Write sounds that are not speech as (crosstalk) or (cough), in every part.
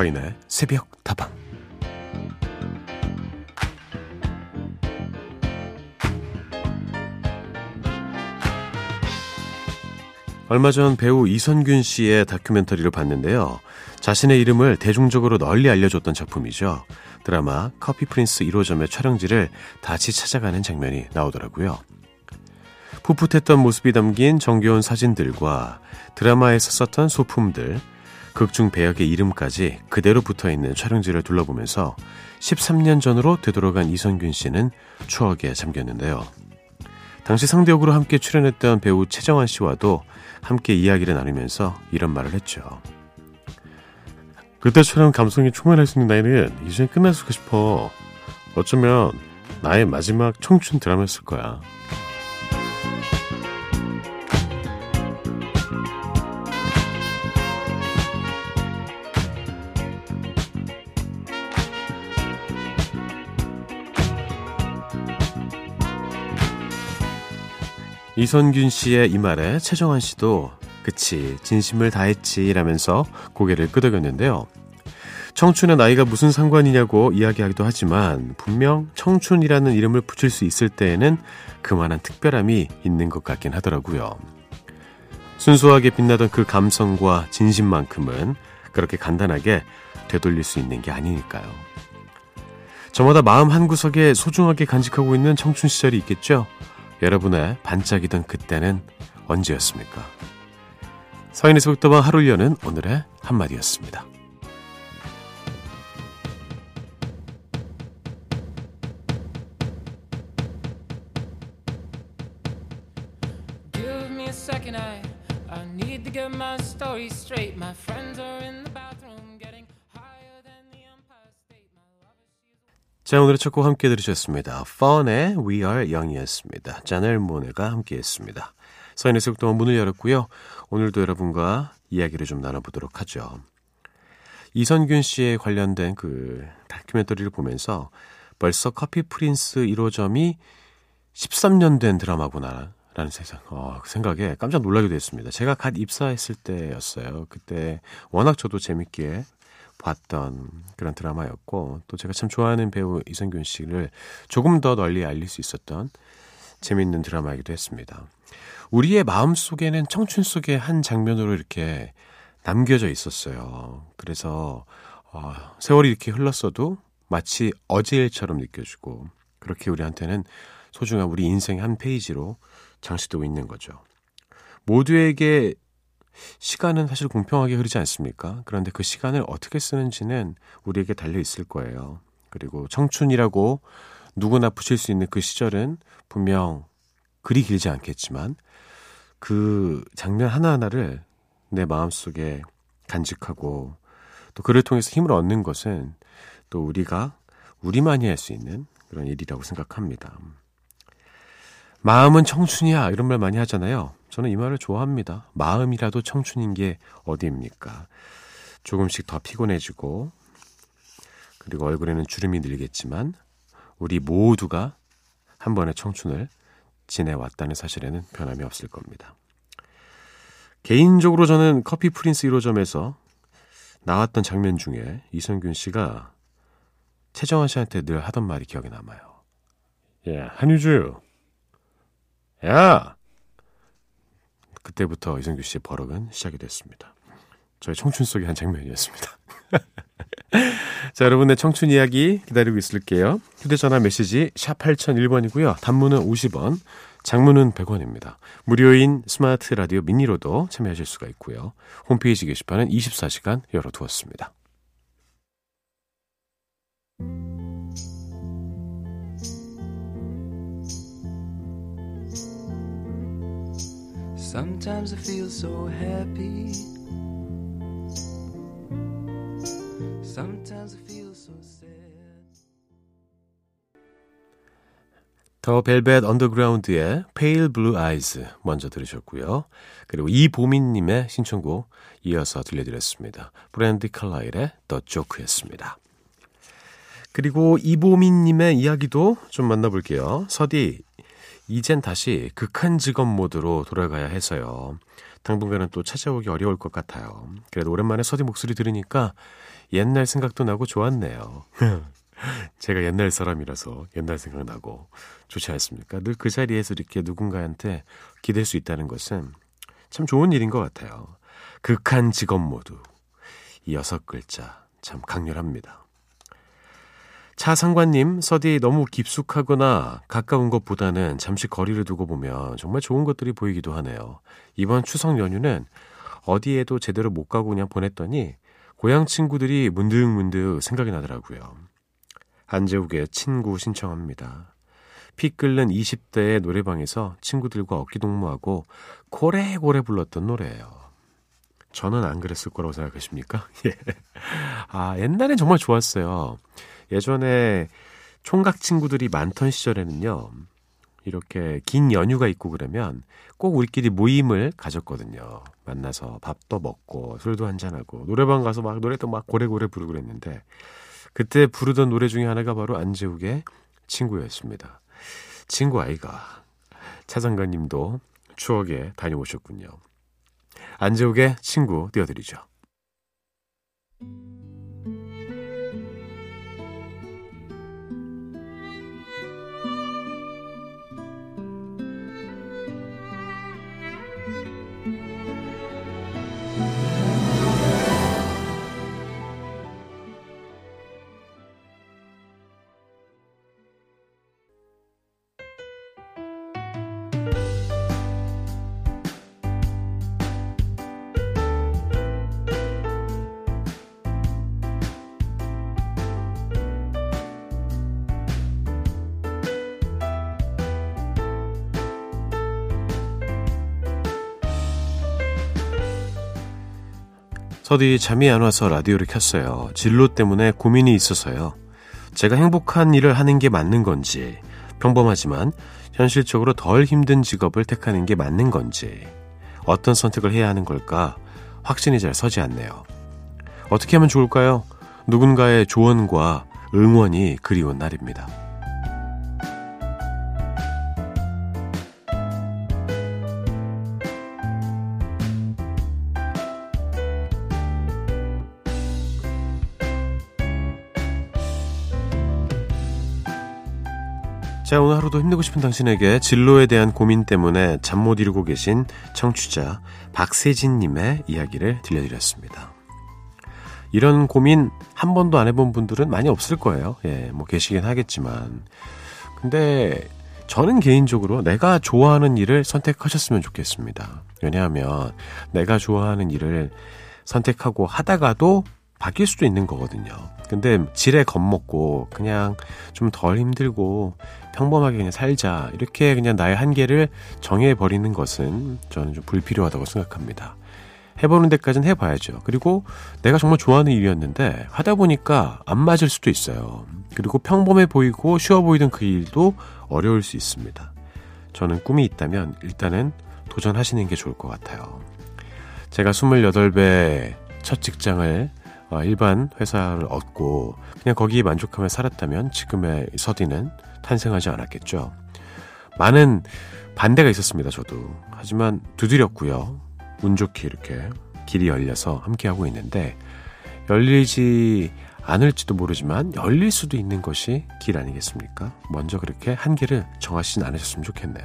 서인의 새벽 다방 얼마 전 배우 이선균 씨의 다큐멘터리를 봤는데요. 자신의 이름을 대중적으로 널리 알려줬던 작품이죠. 드라마 커피 프린스 1호점의 촬영지를 다시 찾아가는 장면이 나오더라고요. 풋풋했던 모습이 담긴 정겨운 사진들과 드라마에서 썼던 소품들, 극중 배역의 이름까지 그대로 붙어 있는 촬영지를 둘러보면서 13년 전으로 되돌아간 이선균 씨는 추억에 잠겼는데요. 당시 상대역으로 함께 출연했던 배우 최정환 씨와도 함께 이야기를 나누면서 이런 말을 했죠. 그때처럼 감성이 충만할 수 있는 나이는 이제 끝났을까 싶어. 어쩌면 나의 마지막 청춘 드라마였을 거야. 이선균 씨의 이 말에 최정환 씨도 그치 진심을 다했지 라면서 고개를 끄덕였는데요. 청춘의 나이가 무슨 상관이냐고 이야기하기도 하지만 분명 청춘이라는 이름을 붙일 수 있을 때에는 그만한 특별함이 있는 것 같긴 하더라고요. 순수하게 빛나던 그 감성과 진심만큼은 그렇게 간단하게 되돌릴 수 있는 게 아니니까요. 저마다 마음 한구석에 소중하게 간직하고 있는 청춘 시절이 있겠죠? 여러분의 반짝이던 그때는 언제였습니까? 서인의 속도방 하루 여는 오늘의 한마디였습니다. 자, 오늘의 첫 곡 함께 들으셨습니다. 펀의 We Are Young이었습니다. 자넬 모네가 함께 했습니다. 서인의 속도만 문을 열었고요. 오늘도 여러분과 이야기를 좀 나눠보도록 하죠. 이선균 씨에 관련된 그 다큐멘터리를 보면서 벌써 커피 프린스 1호점이 13년 된 드라마구나. 라는 세상, 어, 그 생각에 깜짝 놀라기도 했습니다. 제가 갓 입사했을 때였어요. 그때 워낙 저도 재밌게 봤던 그런 드라마였고 또 제가 참 좋아하는 배우 이성균 씨를 조금 더 널리 알릴 수 있었던 재밌는 드라마이기도 했습니다. 우리의 마음 속에는 청춘 속의 한 장면으로 이렇게 남겨져 있었어요. 그래서 어, 세월이 이렇게 흘렀어도 마치 어제 일처럼 느껴지고 그렇게 우리한테는 소중한 우리 인생의 한 페이지로 장식되고 있는 거죠. 모두에게 시간은 사실 공평하게 흐르지 않습니까? 그런데 그 시간을 어떻게 쓰는지는 우리에게 달려 있을 거예요. 그리고 청춘이라고 누구나 붙일 수 있는 그 시절은 분명 그리 길지 않겠지만 그 장면 하나하나를 내 마음속에 간직하고 또 그를 통해서 힘을 얻는 것은 또 우리가 우리만이 할 수 있는 그런 일이라고 생각합니다. 마음은 청춘이야 이런 말 많이 하잖아요. 저는 이 말을 좋아합니다. 마음이라도 청춘인 게 어디입니까? 조금씩 더 피곤해지고 그리고 얼굴에는 주름이 늘겠지만 우리 모두가 한 번의 청춘을 지내왔다는 사실에는 변함이 없을 겁니다. 개인적으로 저는 커피 프린스 1호점에서 나왔던 장면 중에 이성균 씨가 최정환 씨한테 늘 하던 말이 기억에 남아요. 예, 한유주. 야! 그때부터 이성규 씨의 버럭은 시작이 됐습니다. 저의 청춘 속의 한 장면이었습니다. (laughs) 자, 여러분의 청춘 이야기 기다리고 있을게요. 휴대전화 메시지 샵 8001번이고요. 단문은 50원, 장문은 100원입니다. 무료인 스마트 라디오 미니로도 참여하실 수가 있고요. 홈페이지 게시판은 24시간 열어두었습니다. Sometimes I feel so happy. Sometimes I feel so sad. 더 벨벳 언더그라운드의 Pale Blue Eyes 먼저 들으셨고요. 그리고 이보민님의 신청곡 이어서 들려드렸습니다. 브랜디 칼라일의 The Joke였습니다. 그리고 이보민님의 이야기도 좀 만나볼게요. 서디, 이젠 다시 극한 직업 모드로 돌아가야 해서요. 당분간은 또 찾아오기 어려울 것 같아요. 그래도 오랜만에 서디 목소리 들으니까 옛날 생각도 나고 좋았네요. (laughs) 제가 옛날 사람이라서 옛날 생각나고 좋지 않습니까? 늘 그 자리에서 이렇게 누군가한테 기댈 수 있다는 것은 참 좋은 일인 것 같아요. 극한 직업 모두. 이 여섯 글자 참 강렬합니다. 차 상관님, 서디 너무 깊숙하거나 가까운 것보다는 잠시 거리를 두고 보면 정말 좋은 것들이 보이기도 하네요. 이번 추석 연휴는 어디에도 제대로 못 가고 그냥 보냈더니 고향 친구들이 문득문득 생각이 나더라고요. 안재욱의 친구 신청합니다. 피 끓는 20대의 노래방에서 친구들과 어깨동무하고 고래고래 불렀던 노래예요. 저는 안 그랬을 거라고 생각하십니까? (laughs) 예. 아, 옛날엔 정말 좋았어요. 예전에 총각 친구들이 많던 시절에는요. 이렇게 긴 연휴가 있고 그러면 꼭 우리끼리 모임을 가졌거든요. 만나서 밥도 먹고 술도 한잔하고 노래방 가서 막 노래도 막 고래고래 부르고 그랬는데 그때 부르던 노래 중에 하나가 바로 안재욱의 친구였습니다. 친구 아이가 차장관님도 추억에 다녀오셨군요. 안재욱의 친구 띄워드리죠. 서디 잠이 안 와서 라디오를 켰어요. 진로 때문에 고민이 있어서요. 제가 행복한 일을 하는 게 맞는 건지, 평범하지만 현실적으로 덜 힘든 직업을 택하는 게 맞는 건지, 어떤 선택을 해야 하는 걸까 확신이 잘 서지 않네요. 어떻게 하면 좋을까요? 누군가의 조언과 응원이 그리운 날입니다. 자, 오늘 하루도 힘내고 싶은 당신에게 진로에 대한 고민 때문에 잠 못 이루고 계신 청취자 박세진님의 이야기를 들려드렸습니다. 이런 고민 한 번도 안 해본 분들은 많이 없을 거예요. 예, 뭐 계시긴 하겠지만. 근데 저는 개인적으로 내가 좋아하는 일을 선택하셨으면 좋겠습니다. 왜냐하면 내가 좋아하는 일을 선택하고 하다가도 바뀔 수도 있는 거거든요. 근데 지레 겁먹고 그냥 좀 덜 힘들고 평범하게 그냥 살자 이렇게 그냥 나의 한계를 정해 버리는 것은 저는 좀 불필요하다고 생각합니다. 해보는 데까지는 해봐야죠. 그리고 내가 정말 좋아하는 일이었는데 하다 보니까 안 맞을 수도 있어요. 그리고 평범해 보이고 쉬워 보이던 그 일도 어려울 수 있습니다. 저는 꿈이 있다면 일단은 도전하시는 게 좋을 것 같아요. 제가 28배 첫 직장을 어, 일반 회사를 얻고 그냥 거기에 만족하며 살았다면 지금의 서디는 탄생하지 않았겠죠. 많은 반대가 있었습니다, 저도. 하지만 두드렸고요. 운 좋게 이렇게 길이 열려서 함께하고 있는데 열리지 않을지도 모르지만 열릴 수도 있는 것이 길 아니겠습니까? 먼저 그렇게 한계를 정하시진 않으셨으면 좋겠네요.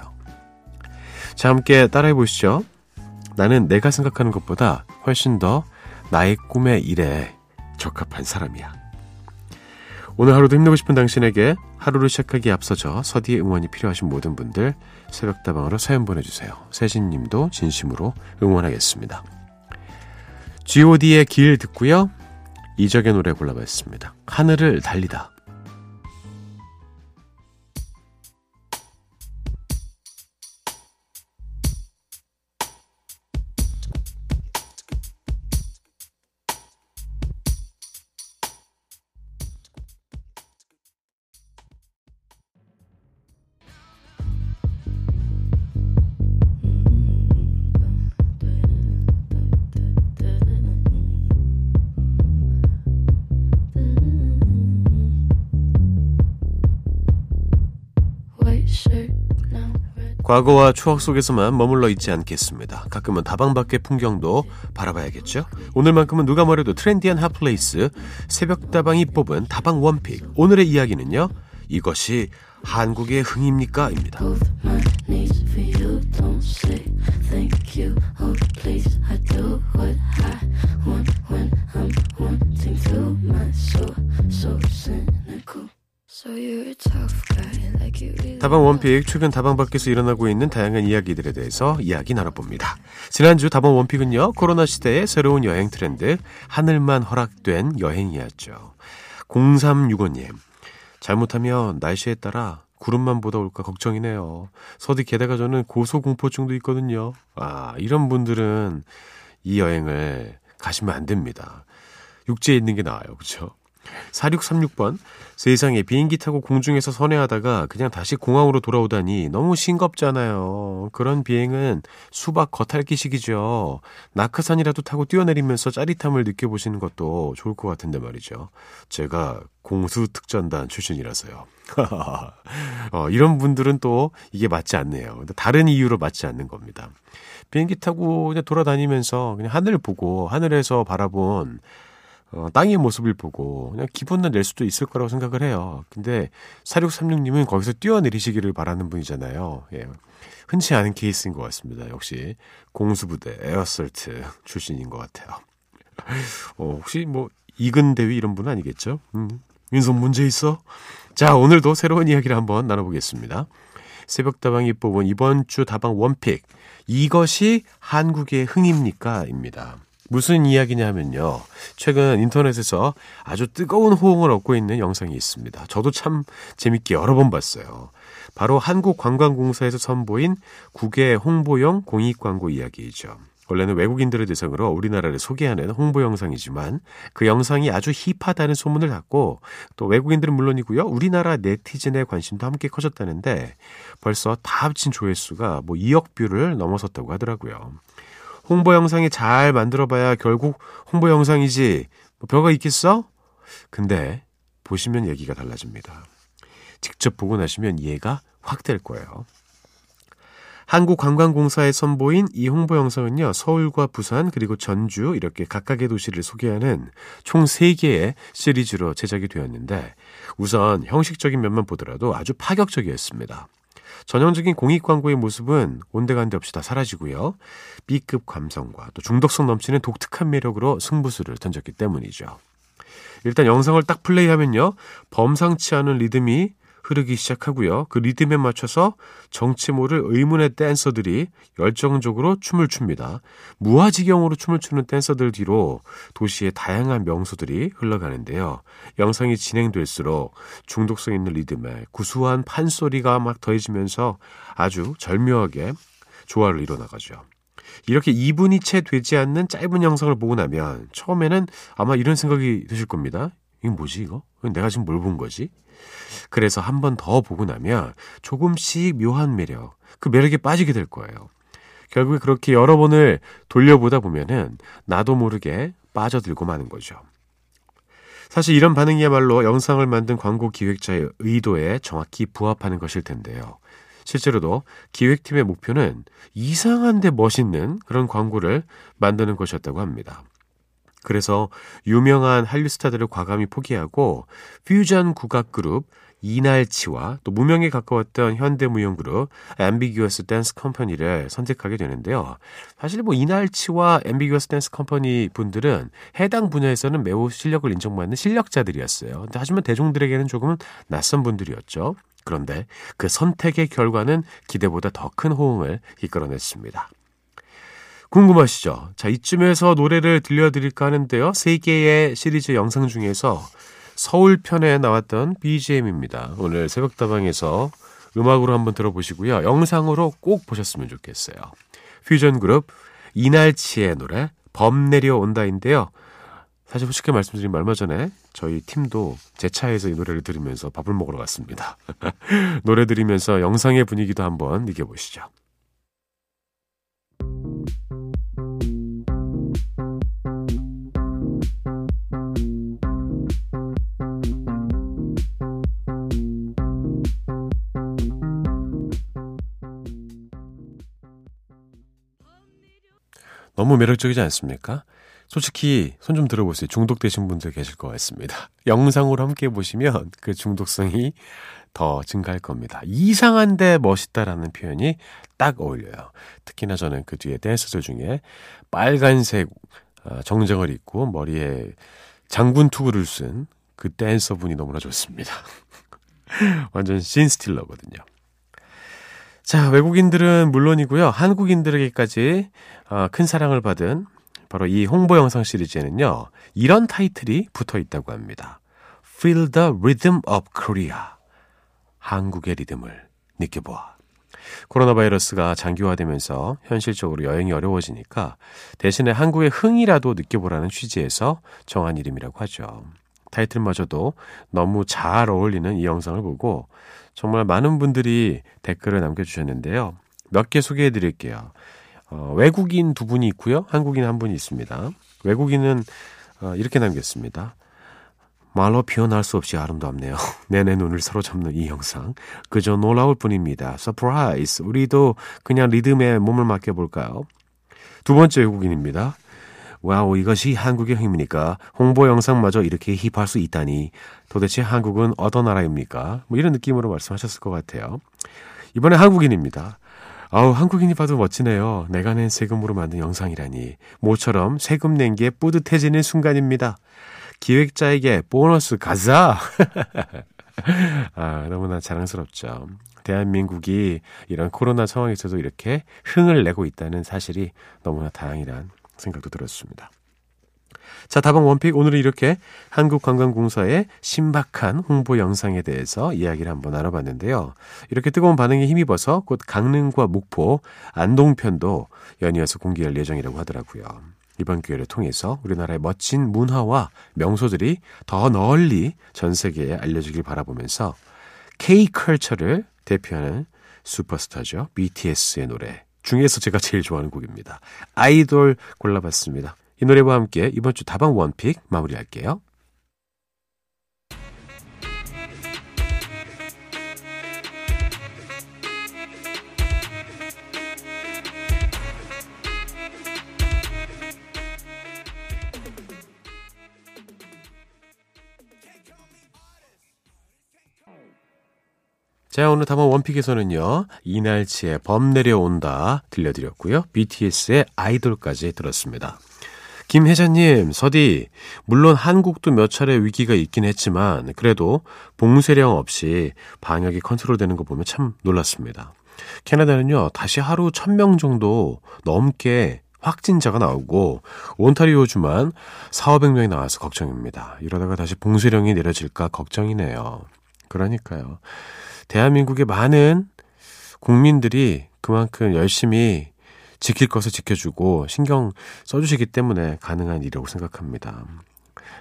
자, 함께 따라해 보시죠. 나는 내가 생각하는 것보다 훨씬 더 나의 꿈의 일에 적합한 사람이야. 오늘 하루도 힘내고 싶은 당신에게 하루를 시작하기에 앞서서 서디의 응원이 필요하신 모든 분들 새벽다방으로 사연 보내주세요. 세진님도 진심으로 응원하겠습니다. god의 길 듣고요. 이적의 노래 골라봤습니다. 하늘을 달리다. 과거와 추억 속에서만 머물러 있지 않겠습니다. 가끔은 다방 밖의 풍경도 바라봐야겠죠. 오늘만큼은 누가 뭐래도 트렌디한 핫플레이스 새벽 다방이 뽑은 다방 one pick. 오늘의 이야기는요. 이것이 한국의 흥입니까? 입니다. 다방 원픽 최근 다방 밖에서 일어나고 있는 다양한 이야기들에 대해서 이야기 나눠봅니다. 지난주 다방 원픽은요 코로나 시대의 새로운 여행 트렌드 하늘만 허락된 여행이었죠. 0365님 잘못하면 날씨에 따라 구름만 보다 올까 걱정이네요. 서디 게다가 저는 고소공포증도 있거든요. 아 이런 분들은 이 여행을 가시면 안 됩니다. 육지에 있는 게 나아요. 그렇죠? 4636번 세상에 비행기 타고 공중에서 선회하다가 그냥 다시 공항으로 돌아오다니 너무 싱겁잖아요. 그런 비행은 수박 겉핥기식이죠. 낙하산이라도 타고 뛰어내리면서 짜릿함을 느껴보시는 것도 좋을 것 같은데 말이죠. 제가 공수특전단 출신이라서요. (laughs) 어, 이런 분들은 또 이게 맞지 않네요. 다른 이유로 맞지 않는 겁니다. 비행기 타고 그냥 돌아다니면서 그냥 하늘 보고 하늘에서 바라본 어, 땅의 모습을 보고 그냥 기분은 낼 수도 있을 거라고 생각을 해요. 근데 4636님은 거기서 뛰어내리시기를 바라는 분이잖아요. 예. 흔치 않은 케이스인 것 같습니다. 역시 공수부대 air assault 출신인 것 같아요. (laughs) 어, 혹시 뭐 이근 대위 이런 분 아니겠죠? 음, 인성 문제 있어? 자, 오늘도 새로운 이야기를 한번 나눠보겠습니다. 새벽다방이 뽑은 이번 주 다방 one pick. 이것이 한국의 흥입니까? 입니다. 무슨 이야기냐면요. 최근 인터넷에서 아주 뜨거운 호응을 얻고 있는 영상이 있습니다. 저도 참 재밌게 여러 번 봤어요. 바로 한국관광공사에서 선보인 국외 홍보용 공익 광고 이야기이죠. 원래는 외국인들을 대상으로 우리나라를 소개하는 홍보 영상이지만 그 영상이 아주 힙하다는 소문을 갖고 또 외국인들은 물론이고요. 우리나라 네티즌의 관심도 함께 커졌다는데 벌써 다 합친 조회수가 뭐 2억 뷰를 넘어섰다고 하더라고요. 홍보 영상이 잘 만들어봐야 결국 홍보 영상이지 뭐 별거 있겠어? 근데 보시면 얘기가 달라집니다. 직접 보고 나시면 이해가 확 될 거예요. 한국관광공사에 선보인 이 홍보 영상은요, 서울과 부산 그리고 전주 이렇게 각각의 도시를 소개하는 총 3개의 시리즈로 제작이 되었는데 우선 형식적인 면만 보더라도 아주 파격적이었습니다. 전형적인 공익 광고의 모습은 온데간데 없이 다 사라지고요. B급 감성과 또 중독성 넘치는 독특한 매력으로 승부수를 던졌기 때문이죠. 일단 영상을 딱 플레이하면요. 범상치 않은 리듬이 흐르기 시작하고요. 그 리듬에 맞춰서 정치 모를 의문의 댄서들이 열정적으로 춤을 춥니다. 무아지경으로 춤을 추는 댄서들 뒤로 도시의 다양한 명소들이 흘러가는데요. 영상이 진행될수록 중독성 있는 리듬에 구수한 판소리가 막 더해지면서 아주 절묘하게 조화를 이뤄나가죠. 이렇게 2분이 채 되지 않는 짧은 영상을 보고 나면 처음에는 아마 이런 생각이 드실 겁니다. 이게 뭐지 이거? 내가 지금 뭘 본 거지? 그래서 한 번 더 보고 나면 조금씩 묘한 매력, 그 매력에 빠지게 될 거예요. 결국에 그렇게 여러 번을 돌려보다 보면은 나도 모르게 빠져들고 마는 거죠. 사실 이런 반응이야말로 영상을 만든 광고 기획자의 의도에 정확히 부합하는 것일 텐데요. 실제로도 기획팀의 목표는 이상한데 멋있는 그런 광고를 만드는 것이었다고 합니다. 그래서 유명한 한류 스타들을 과감히 포기하고 퓨전 국악 그룹 이날치와 또 무명에 가까웠던 현대무용 그룹 앰비규어스 댄스 컴퍼니를 선택하게 되는데요. 사실 뭐 이날치와 앰비규어스 댄스 컴퍼니 분들은 해당 분야에서는 매우 실력을 인정받는 실력자들이었어요. 근데 하지만 대중들에게는 조금은 낯선 분들이었죠. 그런데 그 선택의 결과는 기대보다 더 큰 호응을 이끌어냈습니다. 궁금하시죠? 자, 이쯤에서 노래를 들려드릴까 하는데요. 세 개의 시리즈 영상 중에서 서울 편에 나왔던 BGM입니다. 오늘 새벽다방에서 음악으로 한번 들어보시고요. 영상으로 꼭 보셨으면 좋겠어요. 퓨전 그룹 이날치의 노래 범 내려온다인데요. 사실 솔직히 말씀드리면 얼마 전에 저희 팀도 제 차에서 이 노래를 들으면서 밥을 먹으러 갔습니다. (laughs) 노래 들으면서 영상의 분위기도 한번 느껴보시죠. 너무 매력적이지 않습니까? 솔직히 손 좀 들어보세요. 중독되신 분들 계실 것 같습니다. (laughs) 영상으로 함께 보시면 그 중독성이 더 증가할 겁니다. 이상한데 멋있다라는 표현이 딱 어울려요. 특히나 저는 그 뒤에 댄서들 중에 빨간색 어, 정장을 입고 머리에 장군 투구를 쓴 그 댄서분이 너무나 좋습니다. (laughs) 완전 신스틸러거든요. 자, 외국인들은 물론이고요. 한국인들에게까지 어, 큰 사랑을 받은 바로 이 홍보 영상 시리즈에는요. 이런 타이틀이 붙어 있다고 합니다. Feel the rhythm of Korea. 한국의 리듬을 느껴보아. 코로나 바이러스가 장기화되면서 현실적으로 여행이 어려워지니까 대신에 한국의 흥이라도 느껴보라는 취지에서 정한 이름이라고 하죠. 타이틀마저도 너무 잘 어울리는 이 영상을 보고 정말 많은 분들이 댓글을 남겨주셨는데요. 몇 개 소개해 드릴게요. 어, 외국인 두 분이 있고요. 한국인 한 분이 있습니다. 외국인은 어, 이렇게 남겼습니다. 말로 표현할 수 없이 아름답네요. (laughs) 내내 눈을 사로잡는 이 영상. 그저 놀라울 뿐입니다. surprise. 우리도 그냥 리듬에 몸을 맡겨볼까요? 두 번째 외국인입니다. 와우, 이것이 한국의 힘입니까? 홍보 영상마저 이렇게 힙할 수 있다니. 도대체 한국은 어떤 나라입니까? 뭐 이런 느낌으로 말씀하셨을 것 같아요. 이번에 한국인입니다. 아우, 한국인이 봐도 멋지네요. 내가 낸 세금으로 만든 영상이라니. 모처럼 세금 낸 게 뿌듯해지는 순간입니다. 기획자에게 보너스 가자! (laughs) 아, 너무나 자랑스럽죠. 대한민국이 이런 코로나 상황에서도 이렇게 흥을 내고 있다는 사실이 너무나 다행이란 생각도 들었습니다. 자, 다방 원픽 오늘은 이렇게 한국관광공사의 신박한 홍보 영상에 대해서 이야기를 한번 나눠봤는데요. 이렇게 뜨거운 반응에 힘입어서 곧 강릉과 목포, 안동편도 연이어서 공개할 예정이라고 하더라고요. 이번 기회를 통해서 우리나라의 멋진 문화와 명소들이 더 널리 전 세계에 알려지길 바라보면서 K-컬처를 대표하는 슈퍼스타죠. BTS의 노래 중에서 제가 제일 좋아하는 곡입니다. 아이돌 골라봤습니다. 이 노래와 함께 이번 주 다방 원픽 마무리할게요. 자, 오늘 다방 원픽에서는요, 이날치의 범 내려온다 들려드렸고요. BTS의 아이돌까지 들었습니다. 김혜자님, 서디, 물론 한국도 몇 차례 위기가 있긴 했지만, 그래도 봉쇄령 없이 방역이 컨트롤 되는 거 보면 참 놀랐습니다. 캐나다는요, 다시 하루 1000명 정도 넘게 확진자가 나오고, 온타리오주만 4, 500명이 나와서 걱정입니다. 이러다가 다시 봉쇄령이 내려질까 걱정이네요. 그러니까요. 대한민국의 많은 국민들이 그만큼 열심히 지킬 것을 지켜주고 신경 써주시기 때문에 가능한 일이라고 생각합니다.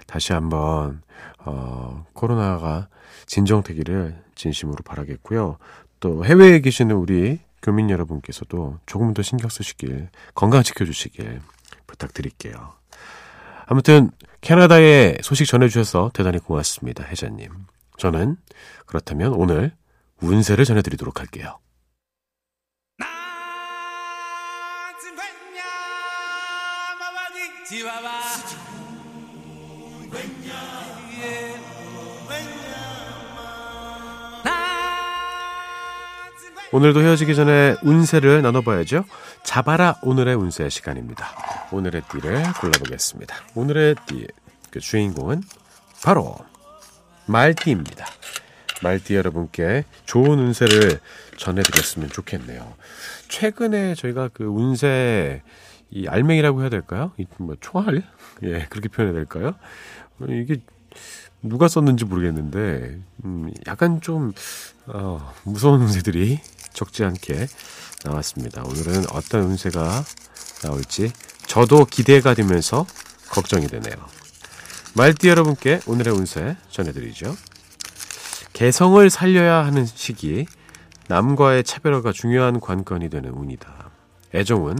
다시 한번 어, 코로나가 진정되기를 진심으로 바라겠고요. 또 해외에 계시는 우리 교민 여러분께서도 조금 더 신경 쓰시길 건강 지켜주시길 부탁드릴게요. 아무튼 캐나다의 소식 전해주셔서 대단히 고맙습니다, 혜자님. 저는 그렇다면 오늘 운세를 전해드리도록 할게요. 오늘도 헤어지기 전에 운세를 나눠봐야죠. 잡아라 오늘의 운세 시간입니다. 오늘의 띠를 골라보겠습니다. 오늘의 띠, 그 주인공은 바로 말띠입니다. 말띠 여러분께 좋은 운세를 전해드렸으면 좋겠네요. 최근에 저희가 그 운세 이 알맹이라고 해야 될까요? 이뭐 총알? 예, 그렇게 표현해야 될까요? 이게 누가 썼는지 모르겠는데 음, 약간 좀 어, 무서운 운세들이 적지 않게 나왔습니다. 오늘은 어떤 운세가 나올지 저도 기대가 되면서 걱정이 되네요. 말띠 여러분께 오늘의 운세 전해드리죠. 개성을 살려야 하는 시기, 남과의 차별화가 중요한 관건이 되는 운이다. 애정은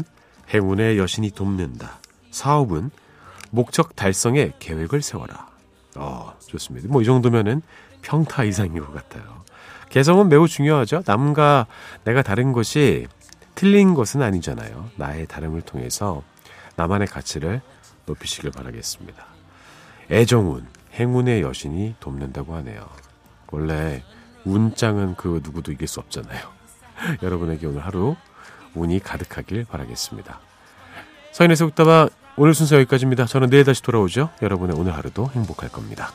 행운의 여신이 돕는다. 사업은 목적 달성에 계획을 세워라. 어, 좋습니다. 뭐 이 정도면은 평타 이상인 것 같아요. 개성은 매우 중요하죠. 남과 내가 다른 것이 틀린 것은 아니잖아요. 나의 다름을 통해서 나만의 가치를 높이시길 바라겠습니다. 애정운, 행운의 여신이 돕는다고 하네요. 원래 운짱은 그 누구도 이길 수 없잖아요. (laughs) 여러분에게 오늘 하루 운이 가득하길 바라겠습니다. 서인의 속다방 오늘 순서 여기까지입니다. 저는 내일 다시 돌아오죠. 여러분의 오늘 하루도 행복할 겁니다.